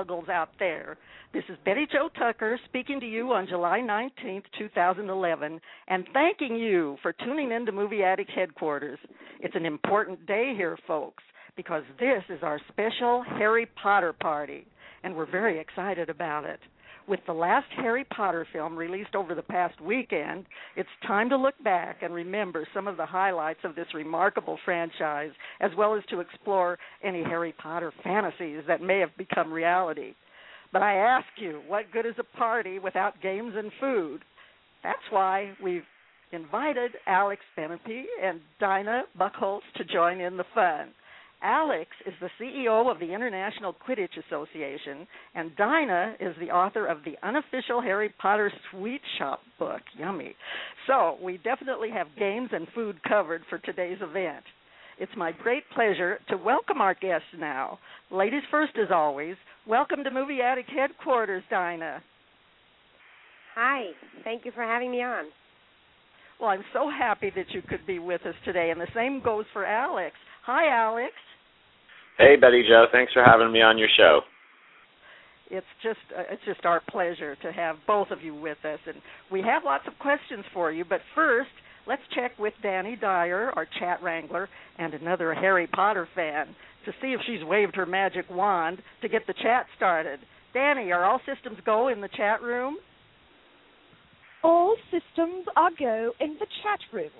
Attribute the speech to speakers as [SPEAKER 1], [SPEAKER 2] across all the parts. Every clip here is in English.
[SPEAKER 1] muggles out there. This is Betty Jo Tucker speaking to you on July 19th, 2011, and thanking you for tuning in to Movie Addict Headquarters. It's an important day here, folks, because this is our special Harry Potter party, and we're very excited about it. With the last Harry Potter film released over the past weekend, it's time to look back and remember some of the highlights of this remarkable franchise, as well as to explore any Harry Potter fantasies that may have become reality. But I ask you, what good is a party without games and food? That's why we've invited Alex Benepe and Dinah Bucholz to join in the fun. Alex is the CEO of the International Quidditch Association, and Dinah is the author of the unofficial Harry Potter Sweet Shop book. Yummy. So, we definitely have games and food covered for today's event. It's my great pleasure to welcome our guests now. Ladies first, as always. Welcome to Movie Addict Headquarters, Dinah.
[SPEAKER 2] Hi. Thank you for having me on.
[SPEAKER 1] Well, I'm so happy that you could be with us today, and the same goes for Alex. Hi, Alex.
[SPEAKER 3] Hey, Betty Jo. Thanks for having me on your show.
[SPEAKER 1] It's just uh, it's just our pleasure to have both of you with us, and we have lots of questions for you. But first, let's check with Danny Dyer, our chat wrangler, and another Harry Potter fan, to see if she's waved her magic wand to get the chat started. Danny, are all systems go in the chat room?
[SPEAKER 4] All systems are go in the chat room.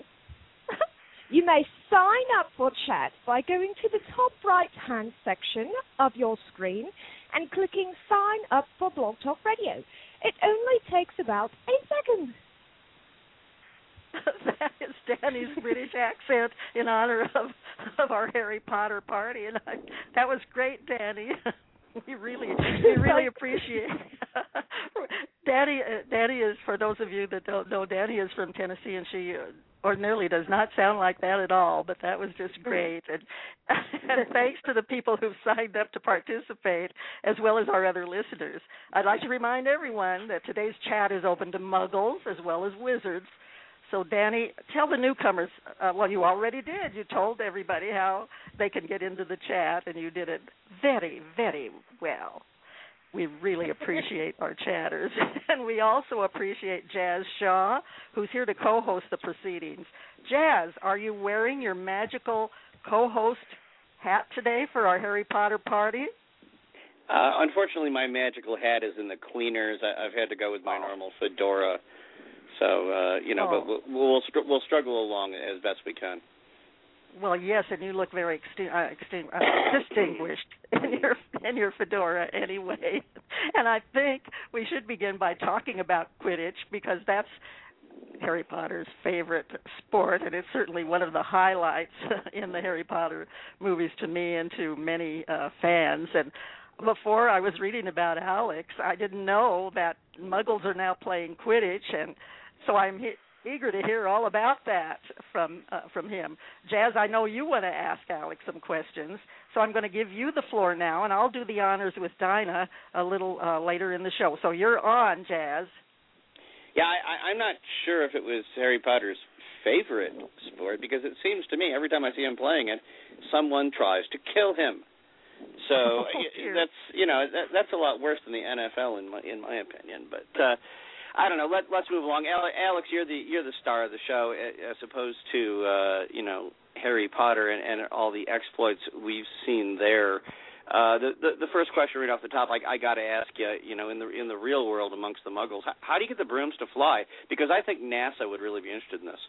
[SPEAKER 4] You may sign up for chat by going to the top right hand section of your screen and clicking sign up for Blog Talk Radio. It only takes about eight seconds.
[SPEAKER 1] that is Danny's British accent in honor of of our Harry Potter party, and I, that was great, Danny. we really we really appreciate. Danny uh, Danny is for those of you that don't know, Danny is from Tennessee, and she uh, ordinarily does not sound like that at all. But that was just great, and and thanks to the people who've signed up to participate, as well as our other listeners. I'd like to remind everyone that today's chat is open to Muggles as well as Wizards. So, Danny, tell the newcomers. Uh, well, you already did. You told everybody how they can get into the chat, and you did it very, very well. We really appreciate our chatters, and we also appreciate Jazz Shaw, who's here to co-host the proceedings. Jazz, are you wearing your magical co-host hat today for our Harry Potter party?
[SPEAKER 5] Uh, unfortunately, my magical hat is in the cleaners. I, I've had to go with my normal fedora. So uh, you know,
[SPEAKER 1] Oh.
[SPEAKER 5] but we'll we'll, str- we'll struggle along as best we can.
[SPEAKER 1] Well, yes, and you look very extin- uh, extin- uh, distinguished in your in your fedora anyway. And I think we should begin by talking about Quidditch because that's Harry Potter's favorite sport, and it's certainly one of the highlights in the Harry Potter movies to me and to many uh, fans. And before I was reading about Alex, I didn't know that Muggles are now playing Quidditch, and so I'm eager to hear all about that from uh, from him. Jazz, I know you want to ask Alex some questions, so I'm going to give you the floor now, and I'll do the honors with Dinah a little uh, later in the show. So you're on, Jazz.
[SPEAKER 5] Yeah, I, I, I'm not sure if it was Harry Potter's favorite sport because it seems to me every time I see him playing it, someone tries to kill him. So
[SPEAKER 1] Oh,
[SPEAKER 5] that's you know that, that's a lot worse than the NFL in my in my opinion. But uh, I don't know. Let let's move along. Ale- Alex, you're the you're the star of the show as opposed to uh, you know Harry Potter and, and all the exploits we've seen there. Uh, the, the the first question right off the top, I, I got to ask you, you know, in the in the real world amongst the Muggles, how, how do you get the brooms to fly? Because I think NASA would really be interested in this.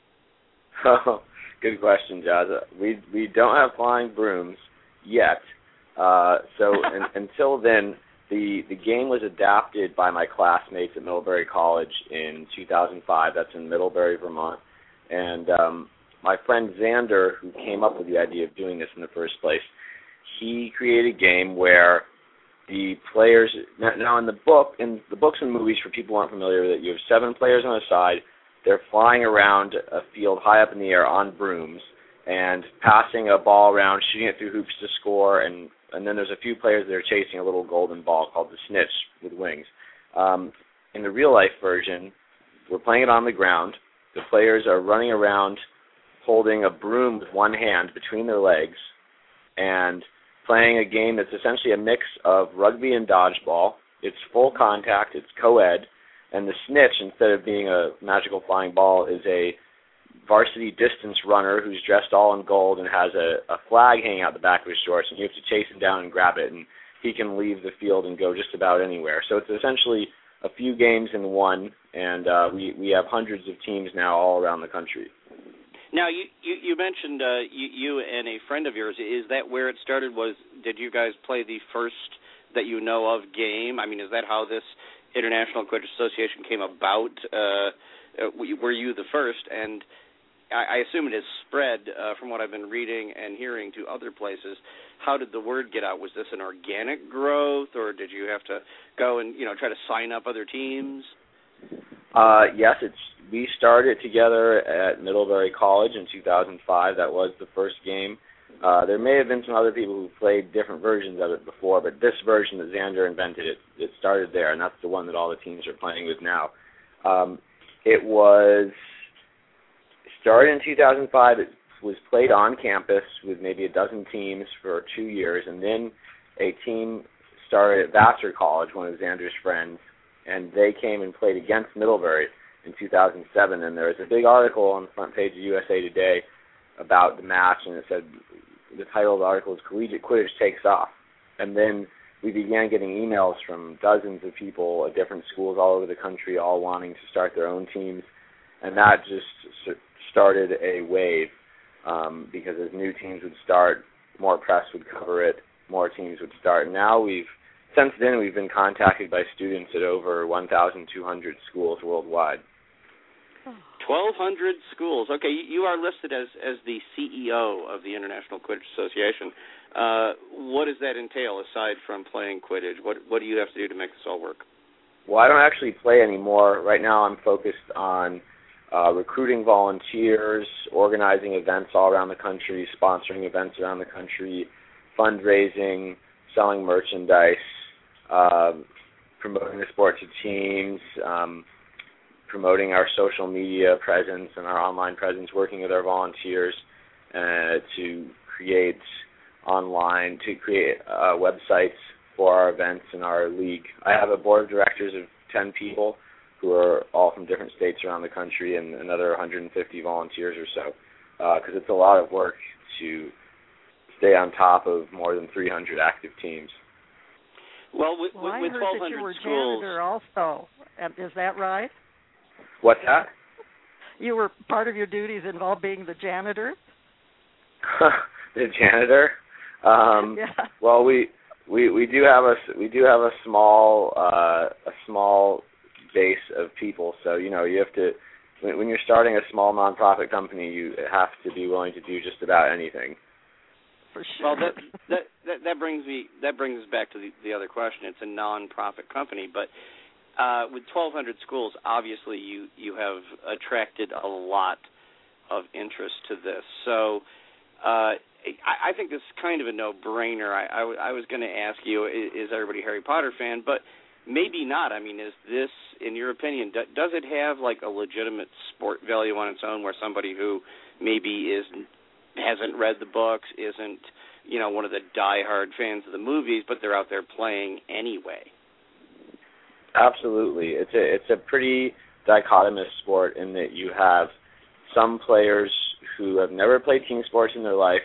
[SPEAKER 3] Oh, good question, Jazz. Uh, We we don't have flying brooms yet. Uh, so un until then, the the game was adapted by my classmates at Middlebury College in 2005. That's in Middlebury, Vermont, and um, my friend Xander, who came up with the idea of doing this in the first place, he created a game where the players now now in the book in the books and movies for people who aren't familiar with it, you have seven players on a side. They're flying around a field high up in the air on brooms and passing a ball around, shooting it through hoops to score, and and then there's a few players that are chasing a little golden ball called the snitch with wings. Um, in the real life version, we're playing it on the ground. The players are running around holding a broom with one hand between their legs and playing a game that's essentially a mix of rugby and dodgeball. It's full contact, it's co ed, and the snitch, instead of being a magical flying ball, is a varsity distance runner who's dressed all in gold and has a, a flag hanging out the back of his shorts, and you have to chase him down and grab it, and he can leave the field and go just about anywhere. So it's essentially a few games in one, and uh, we we have hundreds of teams now all around the country.
[SPEAKER 5] Now you you, you mentioned uh, you, you and a friend of yours. Is that where it started? Was did you guys play the first that you know of game? I mean, is that how this International Quidditch Association came about? Uh, were you the first? And I, I assume it has spread uh, from what I've been reading and hearing to other places. How did the word get out? Was this an organic growth, or did you have to go and you know try to sign up other teams?
[SPEAKER 3] Uh, yes, it's we started together at Middlebury College in 2005. That was the first game. Uh, there may have been some other people who played different versions of it before, but this version that Xander invented, it, it started there, and that's the one that all the teams are playing with now. Um, it was started in 2005. It was played on campus with maybe a dozen teams for two years, and then a team started at Vassar College, one of Xander's friends, and they came and played against Middlebury in 2007. And there was a big article on the front page of USA Today about the match, and it said the title of the article is "Collegiate Quidditch Takes Off." And then we began getting emails from dozens of people at different schools all over the country, all wanting to start their own teams, and that just started a wave um, because as new teams would start, more press would cover it, more teams would start. Now we've since then we've been contacted by students at over 1,200 schools worldwide.
[SPEAKER 5] 1,200 schools. Okay, you are listed as as the CEO of the International Quidditch Association. Uh, what does that entail aside from playing Quidditch? What what do you have to do to make this all work?
[SPEAKER 3] Well, I don't actually play anymore. Right now, I'm focused on uh, recruiting volunteers, organizing events all around the country, sponsoring events around the country, fundraising, selling merchandise, uh, promoting the sport to teams, um, promoting our social media presence and our online presence, working with our volunteers uh, to create online, to create uh, websites for our events and our league. I have a board of directors of 10 people who are all from different states around the country, and another 150 volunteers or so. Because uh, it's a lot of work to stay on top of more than 300 active teams.
[SPEAKER 5] Well, with,
[SPEAKER 1] well,
[SPEAKER 5] with, with 1,200
[SPEAKER 1] that you were
[SPEAKER 5] schools,
[SPEAKER 1] janitor also. Is that right?
[SPEAKER 3] What's that?
[SPEAKER 1] You were part of your duties involved being the janitor.
[SPEAKER 3] the janitor. Um,
[SPEAKER 1] yeah.
[SPEAKER 3] Well, we we we do have a we do have a small uh, a small base of people. So you know you have to when, when you're starting a small nonprofit company, you have to be willing to do just about anything.
[SPEAKER 1] For sure.
[SPEAKER 5] Well, that that that, that brings me that brings us back to the, the other question. It's a non-profit company, but uh, with 1,200 schools, obviously you you have attracted a lot of interest to this. So. Uh, I, I think this is kind of a no-brainer. I, I, I was going to ask you, is, is everybody a Harry Potter fan? But maybe not. I mean, is this, in your opinion, do, does it have like a legitimate sport value on its own, where somebody who maybe is hasn't read the books, isn't you know one of the die-hard fans of the movies, but they're out there playing anyway?
[SPEAKER 3] Absolutely, it's a it's a pretty dichotomous sport in that you have some players who have never played team sports in their life.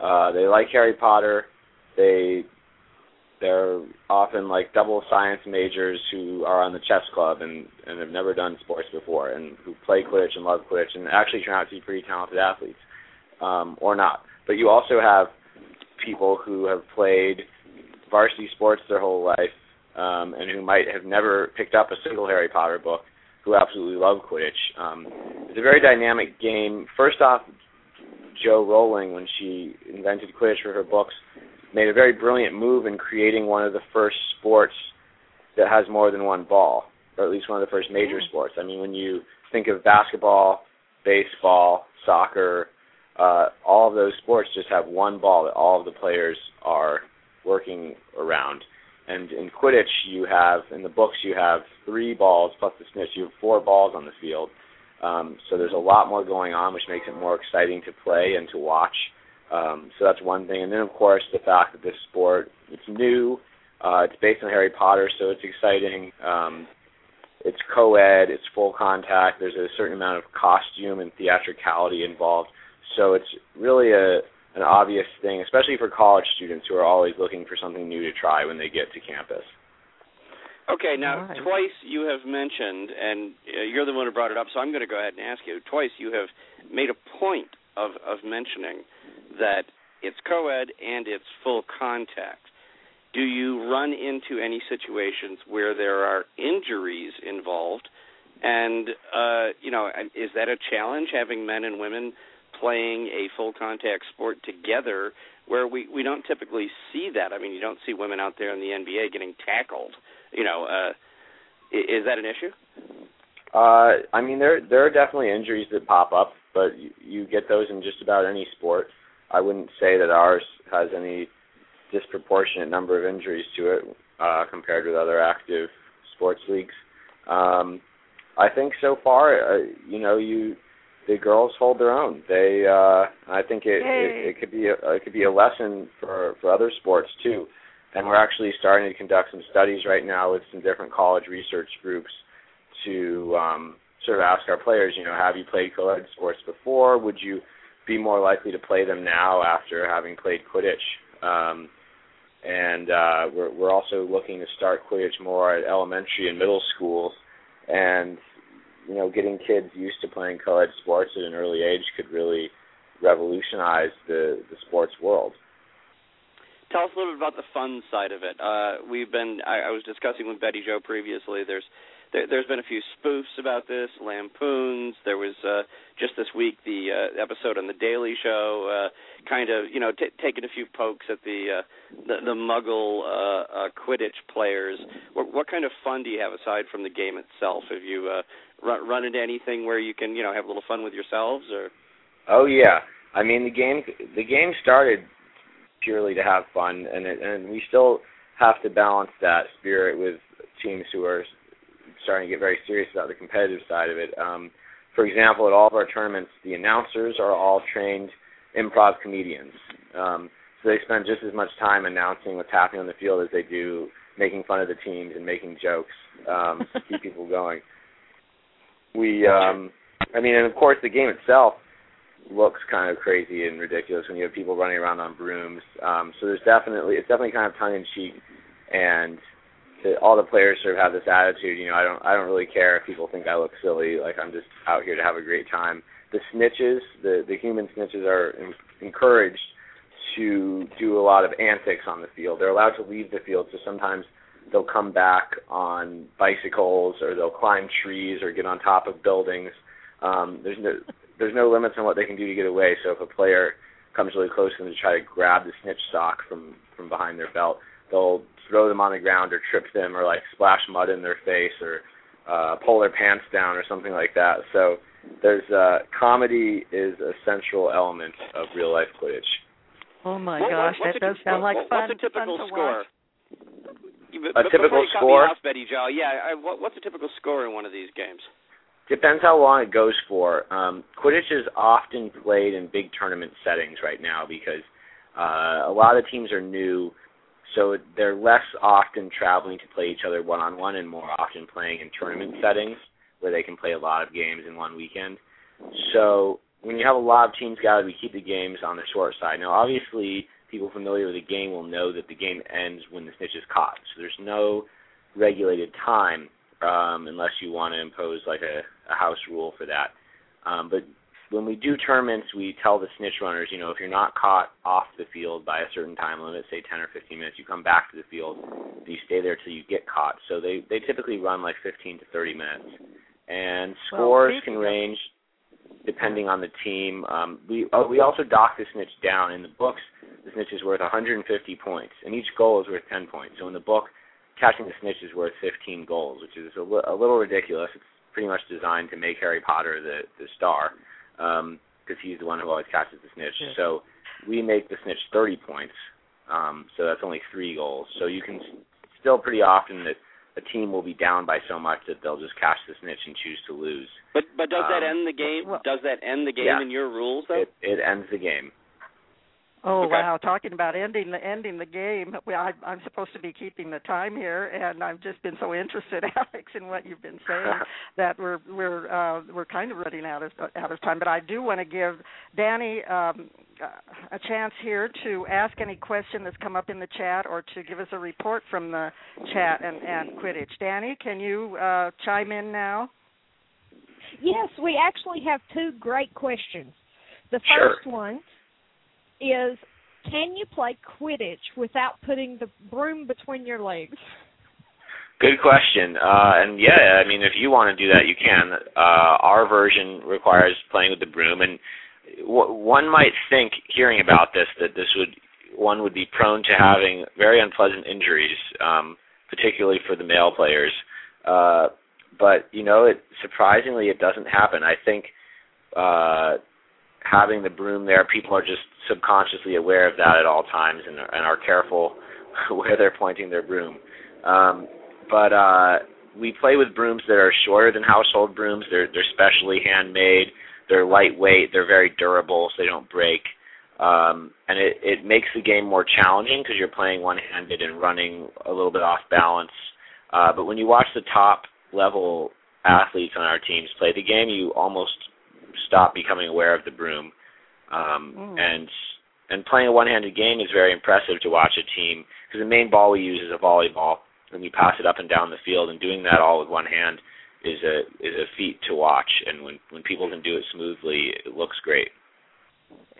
[SPEAKER 3] Uh, they like Harry Potter. They they're often like double science majors who are on the chess club and and have never done sports before and who play Quidditch and love Quidditch and actually turn out to be pretty talented athletes, um, or not. But you also have people who have played varsity sports their whole life um, and who might have never picked up a single Harry Potter book who absolutely love Quidditch. Um, it's a very dynamic game. First off, Jo Rowling, when she invented Quidditch for her books, made a very brilliant move in creating one of the first sports that has more than one ball, or at least one of the first major sports. I mean, when you think of basketball, baseball, soccer, uh, all of those sports just have one ball that all of the players are working around. And in Quidditch, you have in the books you have three balls plus the snitch. You have four balls on the field. Um, so there's a lot more going on, which makes it more exciting to play and to watch. Um, so that's one thing. And then of course the fact that this sport it's new. Uh, it's based on Harry Potter, so it's exciting. Um, it's co-ed. It's full contact. There's a certain amount of costume and theatricality involved. So it's really a an obvious thing, especially for college students who are always looking for something new to try when they get to campus.
[SPEAKER 5] Okay, now
[SPEAKER 1] right.
[SPEAKER 5] twice you have mentioned, and uh, you're the one who brought it up, so I'm going to go ahead and ask you. Twice you have made a point of of mentioning that it's co-ed and it's full contact. Do you run into any situations where there are injuries involved? And uh, you know, is that a challenge having men and women playing a full contact sport together where we we don't typically see that. I mean, you don't see women out there in the NBA getting tackled. You know, uh is that an issue?
[SPEAKER 3] Uh, I mean, there there are definitely injuries that pop up, but you, you get those in just about any sport. I wouldn't say that ours has any disproportionate number of injuries to it uh, compared with other active sports leagues. Um, I think so far, uh, you know, you the girls hold their own. They, uh, I think it, it, it could be a, it could be a lesson for for other sports too. And we're actually starting to conduct some studies right now with some different college research groups to um, sort of ask our players, you know, have you played co-ed sports before? Would you be more likely to play them now after having played Quidditch? Um, and uh, we're, we're also looking to start Quidditch more at elementary and middle schools. And you know, getting kids used to playing co-ed sports at an early age could really revolutionize the the sports world.
[SPEAKER 5] Tell us a little bit about the fun side of it. Uh, we've been I, I was discussing with Betty Jo previously. There's there, there's been a few spoofs about this, lampoons. There was uh, just this week the uh, episode on the Daily Show, uh, kind of you know t- taking a few pokes at the uh, the, the Muggle uh, uh, Quidditch players. What, what kind of fun do you have aside from the game itself? Have you uh, run, run into anything where you can you know have a little fun with yourselves or?
[SPEAKER 3] Oh yeah, I mean the game the game started purely to have fun, and it, and we still have to balance that spirit with teams who are starting to get very serious about the competitive side of it. Um, for example, at all of our tournaments, the announcers are all trained improv comedians. Um, so they spend just as much time announcing what's happening on the field as they do making fun of the teams and making jokes um, to keep people going. We, um, I mean, and of course, the game itself looks kind of crazy and ridiculous when you have people running around on brooms. Um, so there's definitely it's definitely kind of tongue in cheek, and all the players sort of have this attitude. You know, I don't I don't really care if people think I look silly. Like I'm just out here to have a great time. The snitches, the the human snitches, are in, encouraged to do a lot of antics on the field. They're allowed to leave the field, so sometimes they'll come back on bicycles or they'll climb trees or get on top of buildings. Um, there's no there's no limits on what they can do to get away. So if a player comes really close to them to try to grab the snitch sock from from behind their belt, they'll throw them on the ground or trip them or like splash mud in their face or uh, pull their pants down or something like that. So there's uh, comedy is a central element of real life Quidditch.
[SPEAKER 1] Oh my
[SPEAKER 5] What-
[SPEAKER 1] gosh,
[SPEAKER 5] what's
[SPEAKER 1] that
[SPEAKER 5] a,
[SPEAKER 1] does sound like
[SPEAKER 5] what,
[SPEAKER 1] fun.
[SPEAKER 5] What's a typical
[SPEAKER 1] fun to
[SPEAKER 5] score?
[SPEAKER 1] watch.
[SPEAKER 3] A typical
[SPEAKER 5] before you cut me
[SPEAKER 3] score?
[SPEAKER 5] off, Betty Jo. Yeah, I, what, what's a typical score in one of these games?
[SPEAKER 3] Depends how long it goes for. Um, Quidditch is often played in big tournament settings right now because uh, a lot of teams are new, so they're less often traveling to play each other one on one and more often playing in tournament settings where they can play a lot of games in one weekend. So when you have a lot of teams gathered, we keep the games on the short side. Now, obviously, people familiar with the game will know that the game ends when the snitch is caught. So there's no regulated time um, unless you want to impose like a, a house rule for that. Um, but when we do tournaments, we tell the snitch runners, you know, if you're not caught off the field by a certain time limit, say 10 or 15 minutes, you come back to the field. You stay there till you get caught. So they they typically run like 15 to 30 minutes, and scores
[SPEAKER 1] well,
[SPEAKER 3] can range depending on the team. Um, we oh, we also dock the snitch down in the books. The snitch is worth 150 points, and each goal is worth 10 points. So in the book, catching the snitch is worth 15 goals, which is a, li- a little ridiculous. It's pretty much designed to make Harry Potter the the star because um, he's the one who always catches the snitch.
[SPEAKER 1] Yeah.
[SPEAKER 3] So we make the snitch 30 points. Um, so that's only three goals. So you can still pretty often that a team will be down by so much that they'll just catch the snitch and choose to lose.
[SPEAKER 5] But but does that
[SPEAKER 3] Um,
[SPEAKER 5] end the game?
[SPEAKER 1] well-
[SPEAKER 5] does that end the game
[SPEAKER 3] Yeah.
[SPEAKER 5] in your rules though?
[SPEAKER 3] It it ends the game.
[SPEAKER 1] Oh
[SPEAKER 5] Okay.
[SPEAKER 1] wow! Talking about ending the ending the game. Well, I, I'm supposed to be keeping the time here, and I've just been so interested, Alex, in what you've been saying that we're we're uh, we're kind of running out of out of time. But I do want to give Danny um, a chance here to ask any question that's come up in the chat, or to give us a report from the chat and and Quidditch. Danny, can you uh, chime in now?
[SPEAKER 4] Yes, we actually have two great questions. The
[SPEAKER 3] Sure.
[SPEAKER 4] first one is can you play Quidditch without putting the broom between your legs?
[SPEAKER 3] Good question. Uh, and yeah, I mean, if you want to do that, you can. Uh, our version requires playing with the broom, and w- one might think, hearing about this, that this would one would be prone to having very unpleasant injuries, um, particularly for the male players. Uh, but you know, it surprisingly it doesn't happen. I think uh, having the broom there, people are just subconsciously aware of that at all times and, and are careful where they're pointing their broom. Um, but uh, we play with brooms that are shorter than household brooms. They're they're specially handmade. They're lightweight. They're very durable, so they don't break. Um, and it it makes the game more challenging because you're playing one-handed and running a little bit off balance. Uh, but when you watch the top level athletes on our teams play the game, you almost stop becoming aware of the broom. Um,
[SPEAKER 1] Mm.
[SPEAKER 3] And and playing a one-handed game is very impressive to watch a team because the main ball we use is a volleyball, and you pass it up and down the field, and doing that all with one hand is a is a feat to watch. And when when people can do it smoothly, it looks great.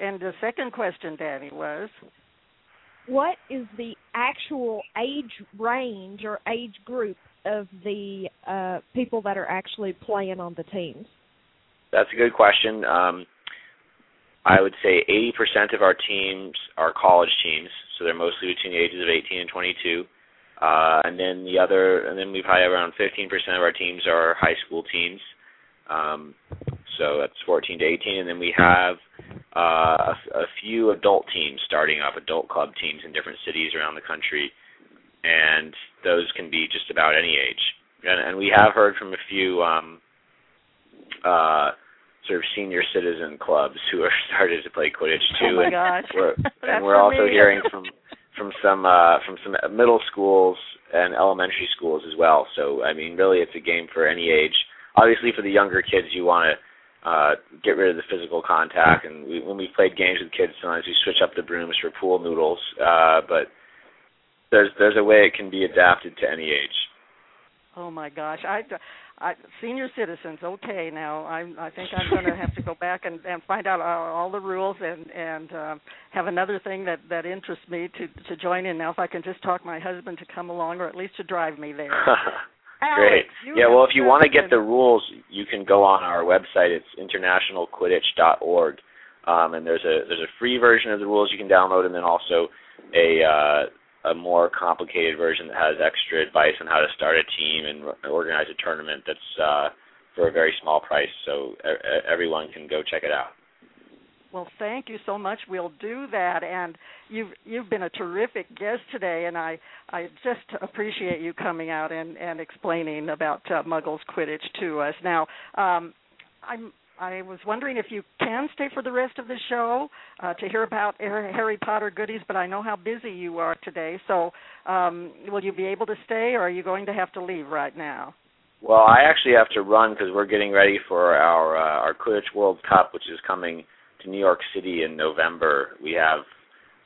[SPEAKER 1] And the second question, Danny, was
[SPEAKER 4] What is the actual age range or age group of the uh, people that are actually playing on the teams?
[SPEAKER 3] That's a good question. Um, I would say 80% of our teams are college teams, so they're mostly between the ages of 18 and 22. Uh, and then the other, and then we've had around 15% of our teams are high school teams. Um, so that's 14 to 18, and then we have uh, a, a few adult teams starting up, adult club teams in different cities around the country, and those can be just about any age. And, and we have heard from a few um, uh, sort of senior citizen clubs who are started to play Quidditch too,
[SPEAKER 1] oh my
[SPEAKER 3] and
[SPEAKER 1] gosh,
[SPEAKER 3] we're, and we're also
[SPEAKER 1] me.
[SPEAKER 3] hearing from from some uh, from some middle schools and elementary schools as well. So I mean, really, it's a game for any age. Obviously, for the younger kids, you want to uh, get rid of the physical contact. And we, when we played games with kids, sometimes we switch up the brooms for pool noodles. Uh, but there's there's a way it can be adapted to any age.
[SPEAKER 1] Oh my gosh, I, I senior citizens. Okay, now I I think I'm going to have to go back and and find out all, all the rules and and um, have another thing that that interests me to to join in. Now, if I can just talk my husband to come along, or at least to drive me there.
[SPEAKER 3] Great.
[SPEAKER 1] Alex,
[SPEAKER 3] Yeah, well, if you want to get the rules, you can go on our website. It's internationalquidditch.org, um, and there's a there's a free version of the rules you can download, and then also a uh, a more complicated version that has extra advice on how to start a team and organize a tournament. That's uh, for a very small price, so everyone can go check it out.
[SPEAKER 1] Well, thank you so much. We'll do that, and you've you've been a terrific guest today, and I I just appreciate you coming out and and explaining about uh, Muggles Quidditch to us. Now, um, I'm I was wondering if you can stay for the rest of the show uh, to hear about Harry Potter goodies, but I know how busy you are today. So, um, will you be able to stay, or are you going to have to leave right now?
[SPEAKER 3] Well, I actually have to run because we're getting ready for our uh, our Quidditch World Cup, which is coming to New York City in November. We have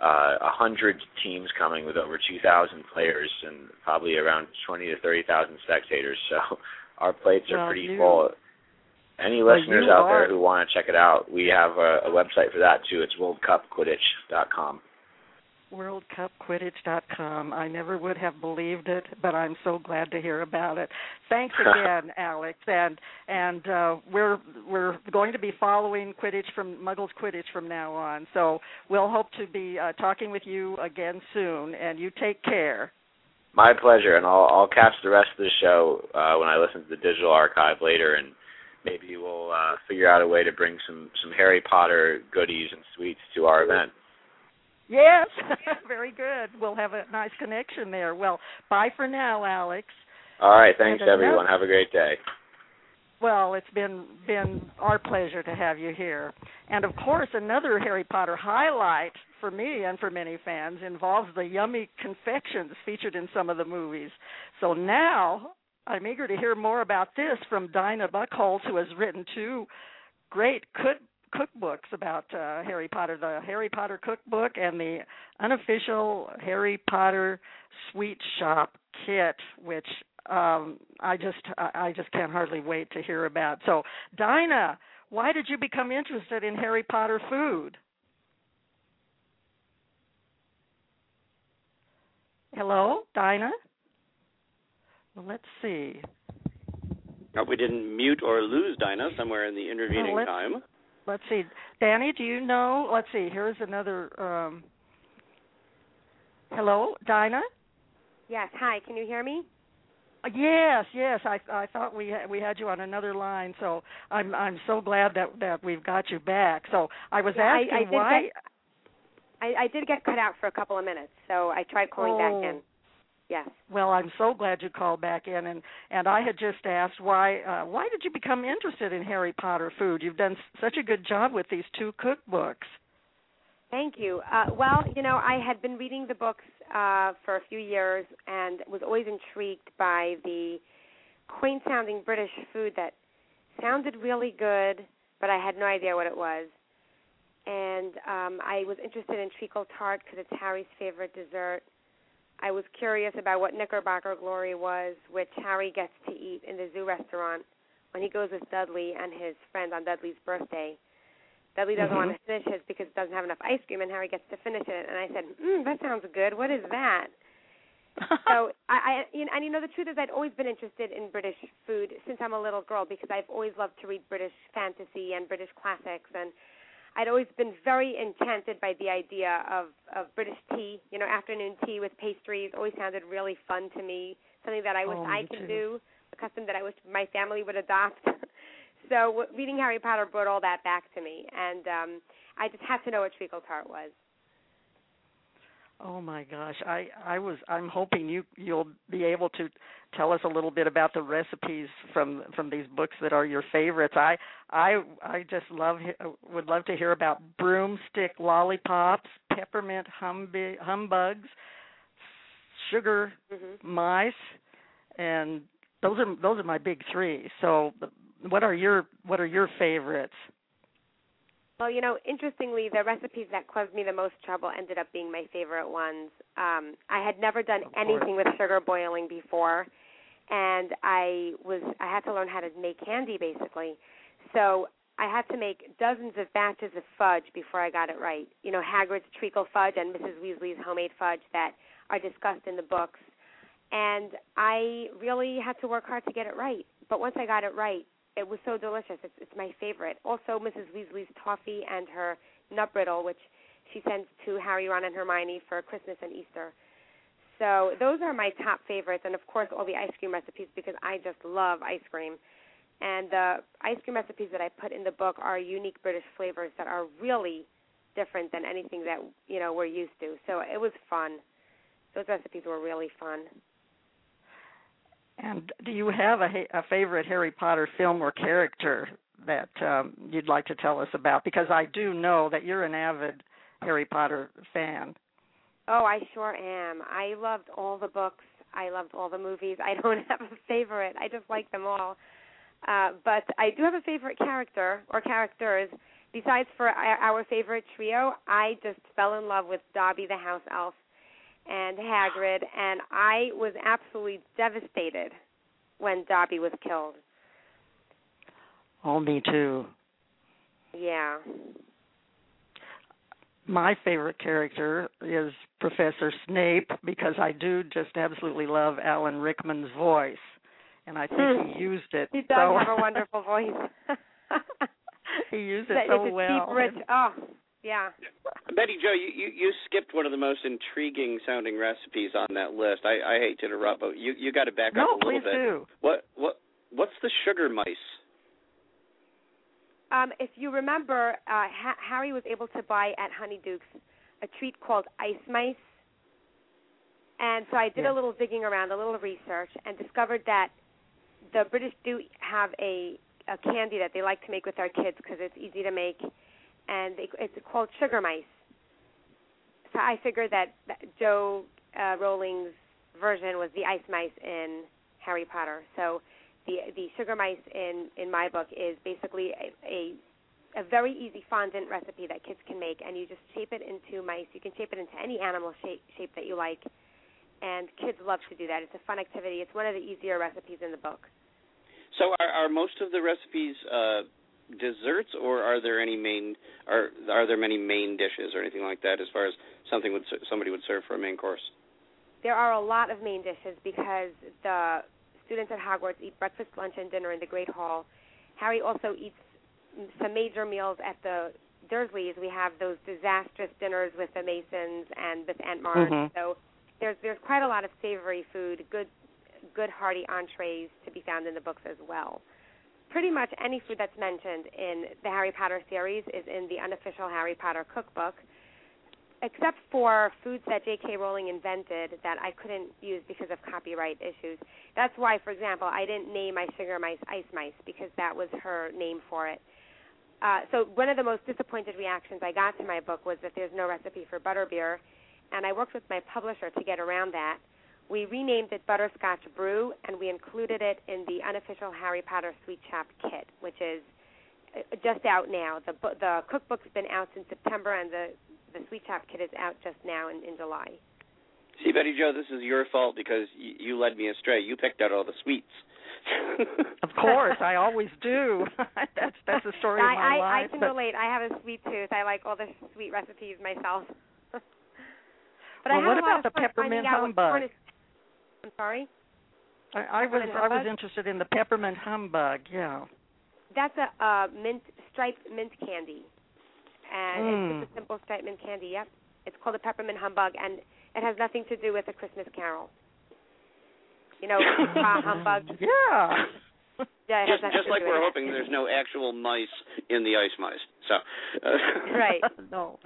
[SPEAKER 3] uh, a hundred teams coming with over 2,000 players and probably around 20 to 30,000 spectators. So our plates are
[SPEAKER 1] Well,
[SPEAKER 3] pretty
[SPEAKER 1] you-
[SPEAKER 3] full. Any listeners
[SPEAKER 1] well,
[SPEAKER 3] out there who want to check it out, we have a, a website for that too. It's worldcupquidditch.com
[SPEAKER 1] worldcupquidditch.com. I never would have believed it, but I'm so glad to hear about it. Thanks again, Alex. And and uh, we're we're going to be following Quidditch from Muggles Quidditch from now on. So we'll hope to be uh, talking with you again soon. And you take care.
[SPEAKER 3] My pleasure, and I'll I'll catch the rest of the show uh, when I listen to the digital archive later, and maybe we'll uh, figure out a way to bring some some Harry Potter goodies and sweets to our event.
[SPEAKER 1] Yes, very good. We'll have a nice connection there. Well, bye for now, Alex.
[SPEAKER 3] All right, thanks everyone. Have a great day.
[SPEAKER 1] Well, it's been been our pleasure to have you here. And of course, another Harry Potter highlight for me and for many fans involves the yummy confections featured in some of the movies. So now I'm eager to hear more about this from Dinah Bucholz, who has written two great cook cookbooks about uh, Harry Potter, the Harry Potter cookbook and the unofficial Harry Potter sweet shop kit, which um, I just I just can't hardly wait to hear about. So, Dinah, why did you become interested in Harry Potter food? Hello, Dinah. Well, let's see.
[SPEAKER 5] Hope we didn't mute or lose Dinah somewhere in the intervening
[SPEAKER 1] well,
[SPEAKER 5] time
[SPEAKER 1] let's see. Danny, do you know? Let's see. Here's another. Um, hello, Dinah.
[SPEAKER 2] Yes. Hi. Can you hear me?
[SPEAKER 1] Uh, yes, yes. I I thought we had, we had you on another line, so I'm I'm so glad that that we've got you back. So I was
[SPEAKER 2] yeah,
[SPEAKER 1] asking
[SPEAKER 2] I, I
[SPEAKER 1] why.
[SPEAKER 2] Get, I, I did get cut out for a couple of minutes, so I tried calling
[SPEAKER 1] oh.
[SPEAKER 2] back in. Yes.
[SPEAKER 1] Well, I'm so glad you called back in, and and I had just asked why uh, why did you become interested in Harry Potter food? You've done such a good job with these two cookbooks.
[SPEAKER 2] Thank you. Uh, well, you know, I had been reading the books uh, for a few years and was always intrigued by the quaint sounding British food that sounded really good, but I had no idea what it was. And um, I was interested in treacle tart because it's Harry's favorite dessert. I was curious about what Knickerbocker Glory was, which Harry gets to eat in the zoo restaurant when he goes with Dudley and his friend on Dudley's birthday. Dudley doesn't
[SPEAKER 1] mm-hmm.
[SPEAKER 2] want to finish his because it doesn't have enough ice cream, and Harry gets to finish it. And I said, "Hmm, that sounds good. What is that?" so I, I you know, and you know the truth is I'd always been interested in British food since I'm a little girl because I've always loved to read British fantasy and British classics and I'd always been very enchanted by the idea of of British tea. You know, afternoon tea with pastries always sounded really fun to me. Something that I wish
[SPEAKER 1] oh,
[SPEAKER 2] I could
[SPEAKER 1] too.
[SPEAKER 2] do. A custom that I wish my family would adopt. so reading Harry Potter brought all that back to me, and um I just had to know what treacle tart was.
[SPEAKER 1] Oh my gosh, I I was I'm hoping you you'll be able to tell us a little bit about the recipes from from these books that are your favorites. I I I just love would love to hear about broomstick lollipops, peppermint humbi- humbugs, sugar
[SPEAKER 2] mm-hmm.
[SPEAKER 1] mice, and those are those are my big three. So, what are your what are your favorites?
[SPEAKER 2] Well, you know, interestingly, the recipes that caused me the most trouble ended up being my favorite ones. Um, I had never done anything with sugar boiling before, and I was I had to learn how to make candy basically. So I had to make dozens of batches of fudge before I got it right. You know, Hagrid's treacle fudge and Mrs. Weasley's homemade fudge that are discussed in the books. And I really had to work hard to get it right. But once I got it right, it was so delicious. It's it's my favorite. Also, Mrs. Weasley's toffee and her nut brittle, which she sends to Harry, Ron, and Hermione for Christmas and Easter. So those are my top favorites, and of course all the ice cream recipes because I just love ice cream. And the ice cream recipes that I put in the book are unique British flavors that are really different than anything that you know we're used to. So it was fun. Those recipes were really fun.
[SPEAKER 1] And do you have a, a favorite Harry Potter film or character that um, you'd like to tell us about? Because I do know that you're an avid Harry Potter fan.
[SPEAKER 2] Oh, I sure am. I loved all the books. I loved all the movies. I don't have a favorite. I just like them all. Uh, but I do have a favorite character or characters. Besides for our, our favorite trio, I just fell in love with Dobby the house elf and Hagrid, and I was absolutely devastated when Dobby was killed.
[SPEAKER 1] Oh, me too.
[SPEAKER 2] Yeah.
[SPEAKER 1] My favorite character is Professor Snape because I do just absolutely love Alan Rickman's voice, and I think
[SPEAKER 2] Hmm.
[SPEAKER 1] he used it.
[SPEAKER 2] He does
[SPEAKER 1] so
[SPEAKER 2] have a wonderful voice.
[SPEAKER 1] he used it
[SPEAKER 2] That-
[SPEAKER 1] so
[SPEAKER 2] it's a
[SPEAKER 1] well.
[SPEAKER 2] deep, rich. Oh, yeah.
[SPEAKER 5] Betty Jo, you, you you skipped one of the most intriguing sounding recipes on that list. I I hate to interrupt, but you you got to back
[SPEAKER 1] no,
[SPEAKER 5] up a little bit.
[SPEAKER 1] do.
[SPEAKER 5] What what what's the sugar mice?
[SPEAKER 2] Um, if you remember, uh, ha- Harry was able to buy at Honeydukes a treat called ice mice. And so I did
[SPEAKER 1] Yeah.
[SPEAKER 2] a little digging around, a little research, and discovered that the British do have a, a candy that they like to make with their kids because it's easy to make, and it's called sugar mice. So I figured that, that Jo uh, Rowling's version was the ice mice in Harry Potter. So the the sugar mice in in my book is basically a, a a very easy fondant recipe that kids can make, and you just shape it into mice. You can shape it into any animal shape shape that you like, and kids love to do that. It's a fun activity. It's one of the easier recipes in the book.
[SPEAKER 5] So are are most of the recipes uh desserts or are there any main are are there many main dishes or anything like that as far as something would somebody would serve for a main course?
[SPEAKER 2] There are a lot of main dishes because the students at Hogwarts eat breakfast, lunch, and dinner in the Great Hall. Harry also eats some major meals at the Dursleys. We have those disastrous dinners with the Masons and with Aunt Marge.
[SPEAKER 1] Mhm.
[SPEAKER 2] So there's there's quite a lot of savory food, good good hearty entrees to be found in the books as well. Pretty much any food that's mentioned in the Harry Potter series is in the unofficial Harry Potter cookbook except for foods that J.K. Rowling invented that I couldn't use because of copyright issues. That's why, for example, I didn't name my sugar mice ice mice because that was her name for it. Uh, so one of the most disappointed reactions I got to my book was that there's no recipe for butterbeer, and I worked with my publisher to get around that. We renamed it Butterscotch Brew, and we included it in the unofficial Harry Potter Sweet Shop kit, which is uh, just out now. The bu- the cookbook's been out since September, and the the Sweet Shop kit is out just now in, in July.
[SPEAKER 5] See, Betty Jo, this is your fault because you, you led me astray. You picked out all the sweets.
[SPEAKER 1] Of course, I always do. that's that's the story
[SPEAKER 2] I,
[SPEAKER 1] of my
[SPEAKER 2] I,
[SPEAKER 1] life.
[SPEAKER 2] I can
[SPEAKER 1] but-
[SPEAKER 2] relate. I have a sweet tooth. I like all the sweet recipes myself. but
[SPEAKER 1] Well,
[SPEAKER 2] I had
[SPEAKER 1] what
[SPEAKER 2] a lot
[SPEAKER 1] about
[SPEAKER 2] of
[SPEAKER 1] the
[SPEAKER 2] fun
[SPEAKER 1] peppermint
[SPEAKER 2] finding out
[SPEAKER 1] humbug?
[SPEAKER 2] Corn is- I'm sorry.
[SPEAKER 1] I, I was I was interested in the peppermint humbug. Yeah.
[SPEAKER 2] That's a uh, mint striped mint candy, and
[SPEAKER 1] Mm.
[SPEAKER 2] it's just a simple striped mint candy. Yep, it's called a peppermint humbug, and it has nothing to do with a Christmas Carol. You know, humbug.
[SPEAKER 1] Yeah.
[SPEAKER 2] Yeah,
[SPEAKER 5] just just like we're
[SPEAKER 2] with
[SPEAKER 5] hoping there's no actual mice in the ice mice. So uh,
[SPEAKER 2] Right.
[SPEAKER 1] no,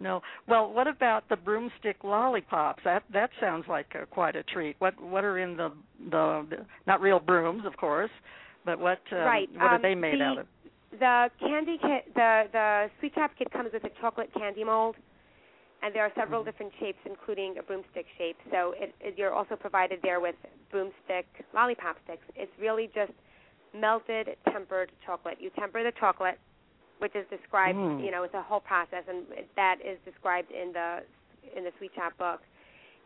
[SPEAKER 1] no. Well, what about the broomstick lollipops? That that sounds like a, quite a treat. What what are in the the, the not real brooms, of course, but what um,
[SPEAKER 2] Right,
[SPEAKER 1] what are
[SPEAKER 2] um,
[SPEAKER 1] they made
[SPEAKER 2] the-
[SPEAKER 1] out of?
[SPEAKER 2] The candy kit, the the sweet shop kit comes with a chocolate candy mold, and there are several
[SPEAKER 1] Mm-hmm.
[SPEAKER 2] different shapes, including a broomstick shape. So it, it, you're also provided there with broomstick lollipop sticks. It's really just melted tempered chocolate. You temper the chocolate, which is described.
[SPEAKER 1] Mm.
[SPEAKER 2] You know, it's a whole process, and that is described in the in the sweet shop book.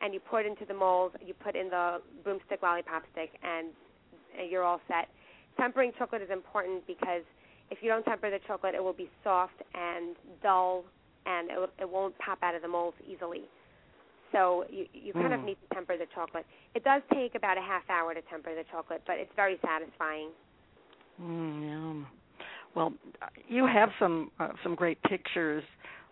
[SPEAKER 2] And you pour it into the mold. You put in the broomstick lollipop stick, and you're all set. Tempering chocolate is important because if you don't temper the chocolate, it will be soft and dull, and it, will- it won't pop out of the molds easily. So you you kind of
[SPEAKER 1] Mm.
[SPEAKER 2] need to temper the chocolate. It does take about a half hour to temper the chocolate, but it's very satisfying.
[SPEAKER 1] Mm, yum. Well, you have some uh, some great pictures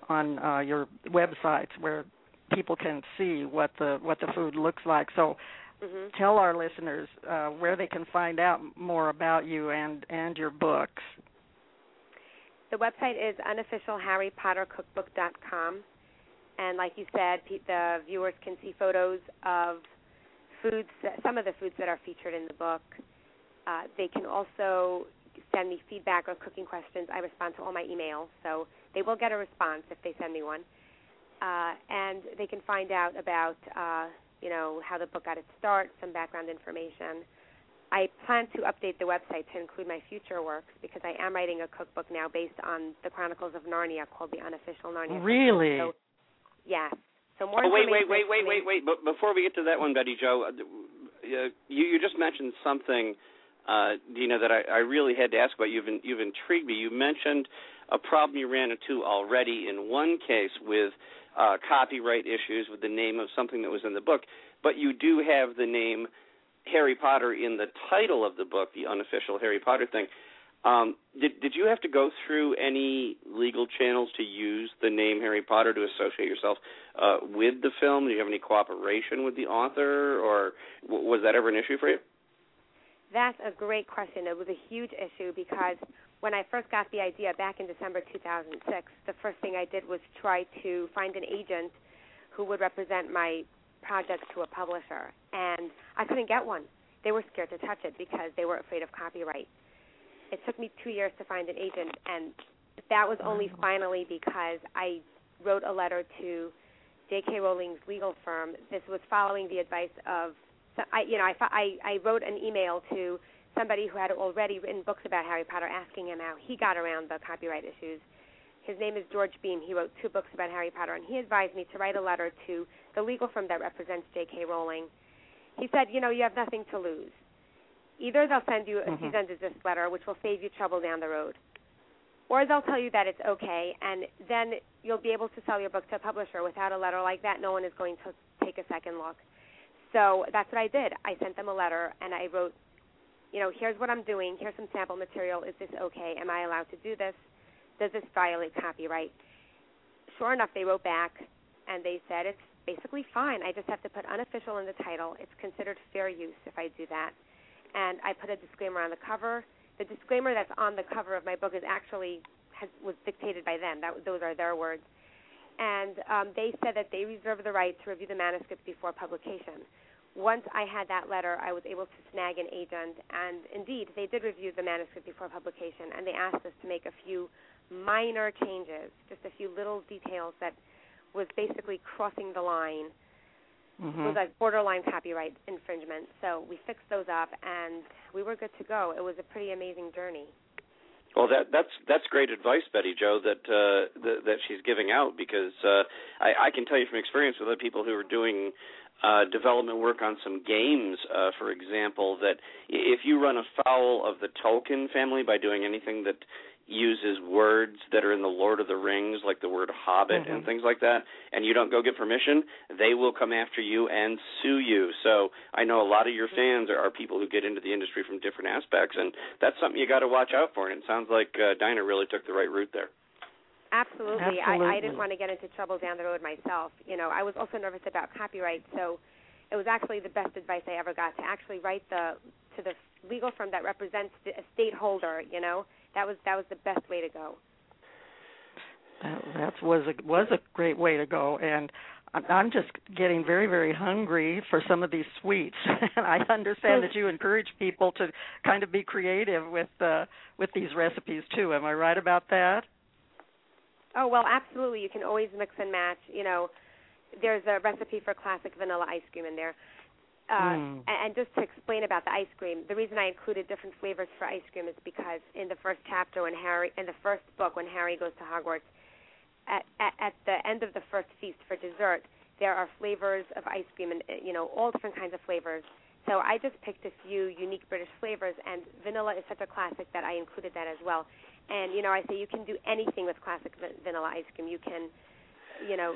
[SPEAKER 1] on uh, your websites where people can see what the what the food looks like. So
[SPEAKER 2] hmm
[SPEAKER 1] tell our listeners uh, where they can find out more about you and and your books.
[SPEAKER 2] The website is unofficialharrypottercookbook.com, and like you said, the viewers can see photos of foods, that, some of the foods that are featured in the book. Uh, they can also send me feedback or cooking questions. I respond to all my emails, so they will get a response if they send me one. Uh, and they can find out about, uh, you know, how the book got its start, some background information. I plan to update the website to include my future works because I am writing a cookbook now based on the Chronicles of Narnia called the Unofficial Narnia.
[SPEAKER 1] Really?
[SPEAKER 2] So, yes. So more
[SPEAKER 5] Oh, wait, wait,
[SPEAKER 2] information
[SPEAKER 5] wait, wait, wait, wait. But before we get to that one, Betty Jo, uh, uh, you you just mentioned something uh, Dinah, that I, I really had to ask about. You've in, you've intrigued me. You mentioned a problem you ran into already in one case with uh, copyright issues with the name of something that was in the book, but you do have the name Harry Potter in the title of the book, the unofficial Harry Potter thing. Um, did did you have to go through any legal channels to use the name Harry Potter to associate yourself uh, with the film? Do you have any cooperation with the author, or w- was that ever an issue for you?
[SPEAKER 2] That's a great question. It was a huge issue because when I first got the idea back in December 2006, the first thing I did was try to find an agent who would represent my project to a publisher, and I couldn't get one. They were scared to touch it because they were afraid of copyright. It took me two years to find an agent, and that was only mm. finally because I wrote a letter to J.K. Rowling's legal firm. This was following the advice of, I, you know, I, I, I wrote an email to somebody who had already written books about Harry Potter, asking him how he got around the copyright issues. His name is George Beahm. He wrote two books about Harry Potter, and he advised me to write a letter to the legal firm that represents J.K. Rowling. He said, you know, you have nothing to lose. Either they'll send you a
[SPEAKER 1] Mhm.
[SPEAKER 2] cease and desist letter, which will save you trouble down the road, or they'll tell you that it's okay, and then you'll be able to sell your book to a publisher. Without a letter like that, no one is going to take a second look. So that's what I did. I sent them a letter, and I wrote, you know, here's what I'm doing. Here's some sample material. Is this okay? Am I allowed to do this? Does this violate copyright? Sure enough, they wrote back, and they said it's basically fine. I just have to put unofficial in the title. It's considered fair use if I do that. And I put a disclaimer on the cover. The disclaimer that's on the cover of my book is actually has, was dictated by them. That those are their words. And um, they said that they reserve the right to review the manuscript before publication. Once I had that letter, I was able to snag an agent, and indeed, they did review the manuscript before publication, and they asked us to make a few minor changes, just a few little details that was basically crossing the line
[SPEAKER 1] Mhm.
[SPEAKER 2] was like borderline copyright infringement. So we fixed those up, and we were good to go. It was a pretty amazing journey.
[SPEAKER 5] Well, that that's that's great advice, Betty Jo, that uh, that, that she's giving out because uh, I, I can tell you from experience with other people who are doing uh, development work on some games, uh, for example, that if you run afoul of the Tolkien family by doing anything that uses words that are in the Lord of the Rings, like the word Hobbit and
[SPEAKER 1] Mhm.
[SPEAKER 5] things like that, and you don't go get permission, they will come after you and sue you. So I know a lot of your fans are, are people who get into the industry from different aspects, and that's something you got to watch out for. And it sounds like uh, Dinah really took the right route there.
[SPEAKER 2] Absolutely. I, I didn't want to get into trouble down the road myself. You know, I was also nervous about copyright, so it was actually the best advice I ever got to actually write the to the legal firm that represents the estate holder. You know, that was that was the best way to go.
[SPEAKER 1] That, that was a was a great way to go, and I'm- I'm just getting very very hungry for some of these sweets. and I understand that you encourage people to kind of be creative with uh, with these recipes too. Am I right about that?
[SPEAKER 2] Oh well, absolutely. You can always mix and match. You know, there's a recipe for classic vanilla ice cream in there. Uh,
[SPEAKER 1] Mm.
[SPEAKER 2] and, just to explain about the ice cream, the reason I included different flavors for ice cream is because in the first chapter, when Harry, in the first book, when Harry goes to Hogwarts, at, at, at the end of the first feast for dessert, there are flavors of ice cream and you know all different kinds of flavors. So I just picked a few unique British flavors, and vanilla is such a classic that I included that as well. And you know, I say you can do anything with classic vanilla ice cream. You can, you know,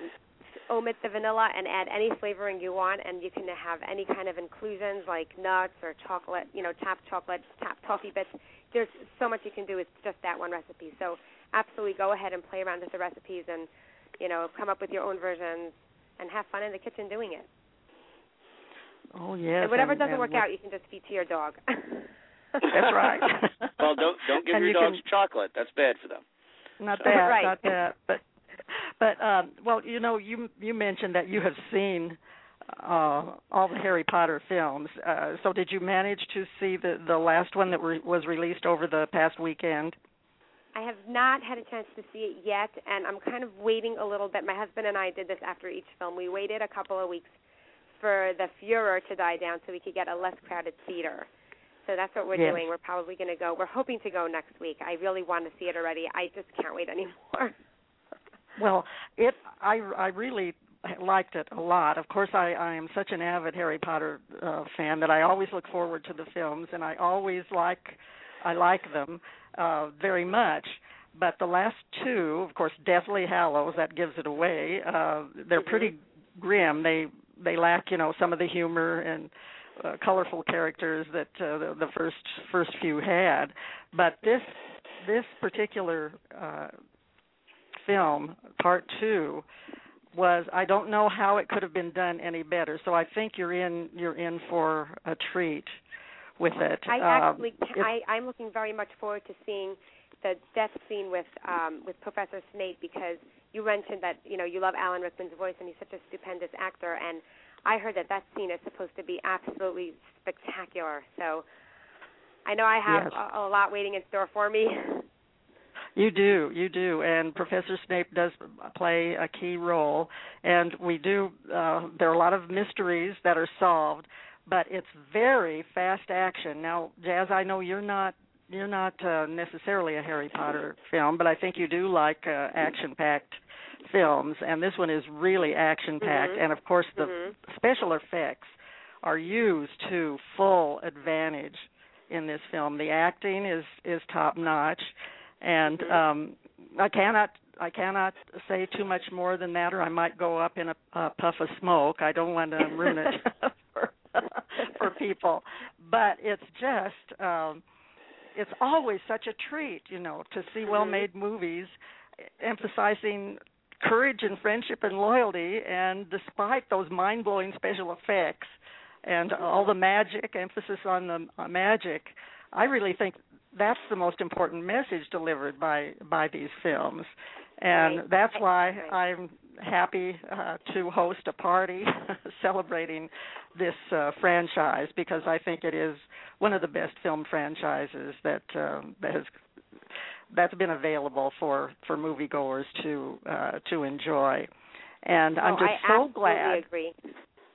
[SPEAKER 2] omit the vanilla and add any flavoring you want, and you can have any kind of inclusions like nuts or chocolate, you know, tapped chocolate, tapped toffee bits. There's so much you can do with just that one recipe. So absolutely go ahead and play around with the recipes and, you know, come up with your own versions and have fun in the kitchen doing it.
[SPEAKER 1] Oh yes.
[SPEAKER 2] and whatever
[SPEAKER 1] and-
[SPEAKER 2] doesn't
[SPEAKER 1] and
[SPEAKER 2] work
[SPEAKER 1] with-
[SPEAKER 2] out, you can just feed to your dog.
[SPEAKER 1] That's right.
[SPEAKER 5] well, don't don't give
[SPEAKER 1] And
[SPEAKER 5] your
[SPEAKER 1] you
[SPEAKER 5] dogs
[SPEAKER 1] can-
[SPEAKER 5] chocolate. That's bad for them.
[SPEAKER 1] Not
[SPEAKER 5] So-
[SPEAKER 1] that,
[SPEAKER 2] Right.
[SPEAKER 1] not that. But but um well, you know, you you mentioned that you have seen uh all the Harry Potter films. Uh so did you manage to see the the last one that re- was released over the past weekend?
[SPEAKER 2] I have not had a chance to see it yet, and I'm kind of waiting a little bit. My husband and I did this after each film. We waited a couple of weeks for the furor to die down so we could get a less crowded theater. So that's what we're
[SPEAKER 1] Yes.
[SPEAKER 2] doing. We're probably going to go. We're hoping to go next week. I really want to see it already. I just can't wait anymore.
[SPEAKER 1] Well, it I I really liked it a lot. Of course, I, I am such an avid Harry Potter uh, fan that I always look forward to the films, and I always like I like them uh, very much. But the last two, of course, Deathly Hallows, that gives it away. Uh, they're
[SPEAKER 2] mm-hmm.
[SPEAKER 1] pretty grim. They they lack, you know, some of the humor and uh, colorful characters that uh, the, the first first few had. But this this particular uh, film, part two, was I don't know how it could have been done any better. So I think you're in you're in for a treat with it.
[SPEAKER 2] I
[SPEAKER 1] Um,
[SPEAKER 2] actually,
[SPEAKER 1] it-
[SPEAKER 2] I, I'm looking very much forward to seeing the death scene with um, with Professor Snape because you mentioned that you know you love Alan Rickman's voice and he's such a stupendous actor, and I heard that that scene is supposed to be absolutely spectacular. So I know I have
[SPEAKER 1] Yes.
[SPEAKER 2] a, a lot waiting in store for me.
[SPEAKER 1] You do, you do, and Professor Snape does play a key role, and we do. Uh, there are a lot of mysteries that are solved, but it's very fast action. Now, Jazz, I know you're not you're not uh, necessarily a Harry Potter film, but I think you do like uh, action-packed films, and this one is really action-packed,
[SPEAKER 2] Mhm.
[SPEAKER 1] and of course the
[SPEAKER 2] Mhm.
[SPEAKER 1] special effects are used to full advantage in this film. The acting is is top notch and
[SPEAKER 2] Mhm.
[SPEAKER 1] um I cannot I cannot say too much more than that, or I might go up in a, a puff of smoke. I don't want to ruin it for, for people, but it's just um it's always such a treat, you know, to see well-made movies emphasizing courage and friendship and loyalty, and despite those mind-blowing special effects and all the magic, emphasis on the uh, magic, I really think that's the most important message delivered by by these films. And
[SPEAKER 2] Right.
[SPEAKER 1] that's why i'm happy uh, to host a party celebrating this uh, franchise because i think it is one of the best film franchises that um, that has that's been available for for moviegoers to uh, to enjoy. And i'm
[SPEAKER 2] Oh,
[SPEAKER 1] just
[SPEAKER 2] I
[SPEAKER 1] so glad
[SPEAKER 2] agree.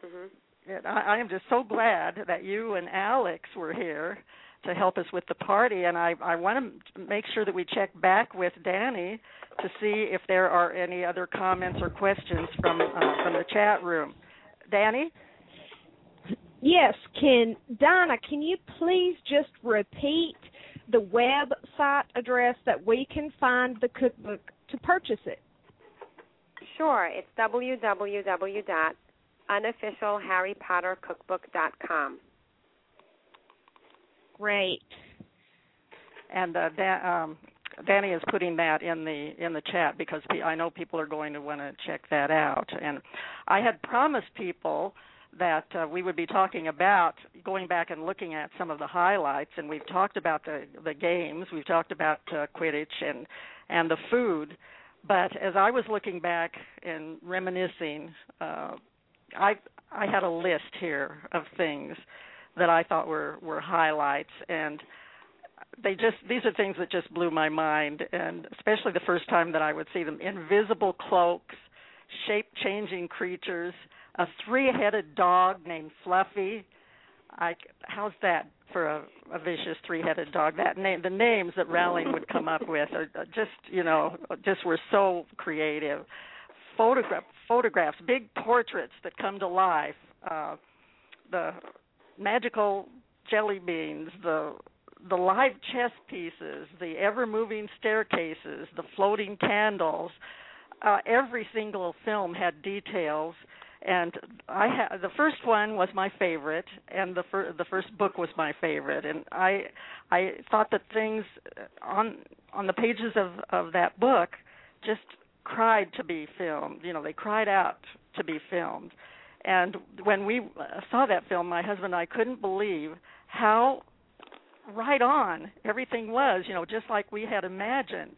[SPEAKER 2] hmm
[SPEAKER 1] and I, I am just so glad that you and Alex were here to help us with the party, and I, I want to make sure that we check back with Danny to see if there are any other comments or questions from uh, from the chat room. Danny,
[SPEAKER 4] Yes, can Dinah, can you please just repeat the website address that we can find the cookbook to purchase it?
[SPEAKER 2] Sure, it's www.unofficialharrypottercookbook.com.
[SPEAKER 4] Great.
[SPEAKER 1] and uh, um, Danny is putting that in the in the chat because I know people are going to want to check that out. And I had promised people that uh, we would be talking about going back and looking at some of the highlights, and we've talked about the the games, we've talked about uh, Quidditch and and the food. But as I was looking back and reminiscing, uh, I I had a list here of things that I thought were were highlights. And they just these are things that just blew my mind. And especially the first time that I would see them invisible cloaks shape changing creatures a three-headed dog named Fluffy. I how's that for a, a vicious three-headed dog? That name the names that Rowling would come up with are just you know just were so creative. Photograph photographs big portraits that come to life uh the magical jelly beans, the the live chess pieces, the ever moving staircases, the floating candles. Uh, every single film had details, and I ha- the first one was my favorite, and the fir- the first book was my favorite, and I I thought that things on on the pages of of that book just cried to be filmed. You know, they cried out to be filmed. And when we uh, saw that film, my husband and I couldn't believe how right on everything was, you know, just like we had imagined.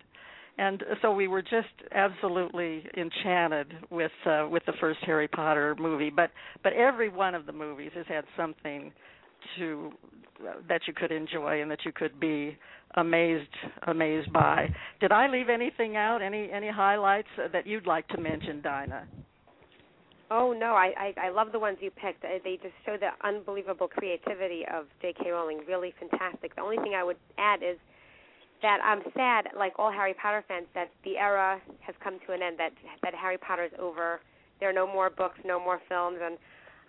[SPEAKER 1] And so we were just absolutely enchanted with uh, with the first Harry Potter movie. But but every one of the movies has had something to uh, that you could enjoy and that you could be amazed amazed by. Did I leave anything out? Any any highlights that you'd like to mention, Dinah?
[SPEAKER 2] Oh no, I, I I love the ones you picked. Uh, They just show the unbelievable creativity of J.K. Rowling. Really fantastic. The only thing I would add is that I'm sad, like all Harry Potter fans, that the era has come to an end. That that Harry Potter is over. There are no more books, no more films, and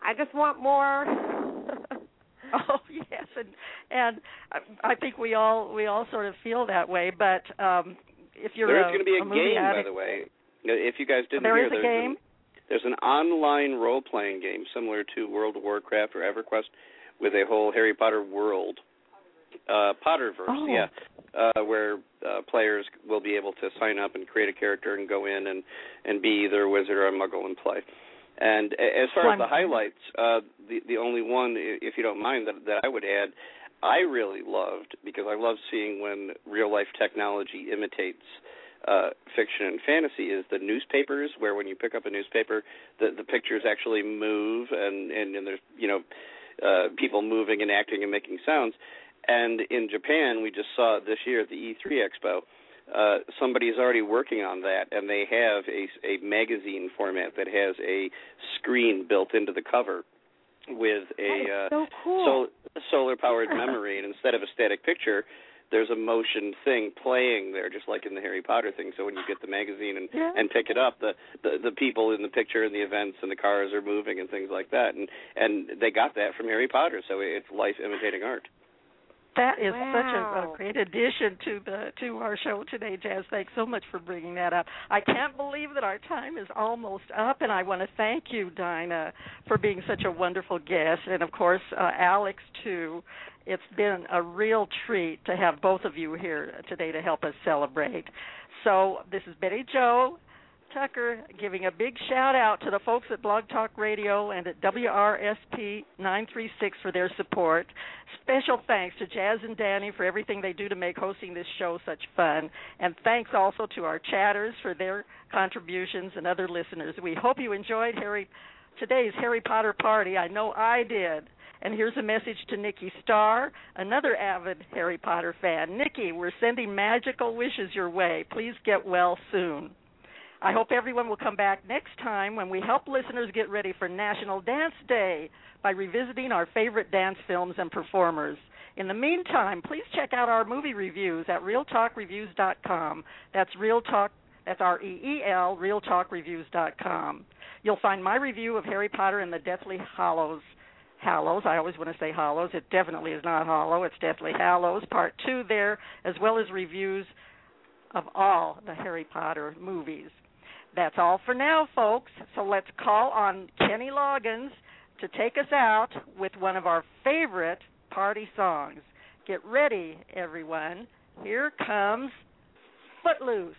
[SPEAKER 2] I just want more.
[SPEAKER 1] oh yes, and and I think we all we all sort of feel that way. But um if you're
[SPEAKER 5] there's
[SPEAKER 1] a,
[SPEAKER 5] going to be a,
[SPEAKER 1] a
[SPEAKER 5] game,
[SPEAKER 1] addict,
[SPEAKER 5] by the way. If you guys didn't
[SPEAKER 1] there
[SPEAKER 5] hear,
[SPEAKER 1] is a
[SPEAKER 5] there's
[SPEAKER 1] game.
[SPEAKER 5] There's an online role-playing game similar to World of Warcraft or EverQuest with a whole Harry Potter world, uh, Potterverse,
[SPEAKER 1] Oh.
[SPEAKER 5] yeah, uh, where uh, players will be able to sign up and create a character and go in and and be either a wizard or a muggle and play. And as far as the highlights, uh, the the only one, if you don't mind, that that I would add, I really loved because I love seeing when real life technology imitates uh, fiction and fantasy is the newspapers, where when you pick up a newspaper, the the pictures actually move and and, and there's you know uh, people moving and acting and making sounds. And in Japan, we just saw this year at the E3 Expo. Uh, somebody is already working on that, and they have a, a magazine format that has a screen built into the cover with a uh,
[SPEAKER 2] so cool.
[SPEAKER 5] sol- solar powered memory, and instead of a static picture, there's a motion thing playing there, just like in the Harry Potter thing. So when you get the magazine and
[SPEAKER 1] Yeah.
[SPEAKER 5] and pick it up, the, the the people in the picture and the events and the cars are moving and things like that, and and they got that from Harry Potter. So it's life imitating art.
[SPEAKER 1] That is such a, a great addition to the to our show today, Jazz. Thanks so much for bringing that up. I can't believe that our time is almost up, and I want to thank you, Dinah, for being such a wonderful guest, and of course, uh, Alex too. It's been a real treat to have both of you here today to help us celebrate. So this is Betty Jo Tucker giving a big shout out to the folks at Blog Talk Radio and at WRSP 936 for their support. Special thanks to Jazz and Danny for everything they do to make hosting this show such fun. And thanks also to our chatters for their contributions and other listeners. We hope you enjoyed Harry today's Harry Potter party. I know I did. And here's a message to Nikki Starr, another avid Harry Potter fan. Nikki, we're sending magical wishes your way. Please get well soon. I hope everyone will come back next time when we help listeners get ready for National Dance Day by revisiting our favorite dance films and performers. In the meantime, please check out our movie reviews at reeltalkreviews.com. That's Reel Talk that's R E E L reeltalkreviews.com. You'll find my review of Harry Potter and the Deathly Hollows Hallows. I always want to say Hollows. It definitely is not Hollow. It's definitely Hallows Part 2 there as well as reviews of all the Harry Potter movies. That's all for now, folks. So let's call on Kenny Loggins to take us out with one of our favorite party songs. Get ready, everyone. Here comes Footloose.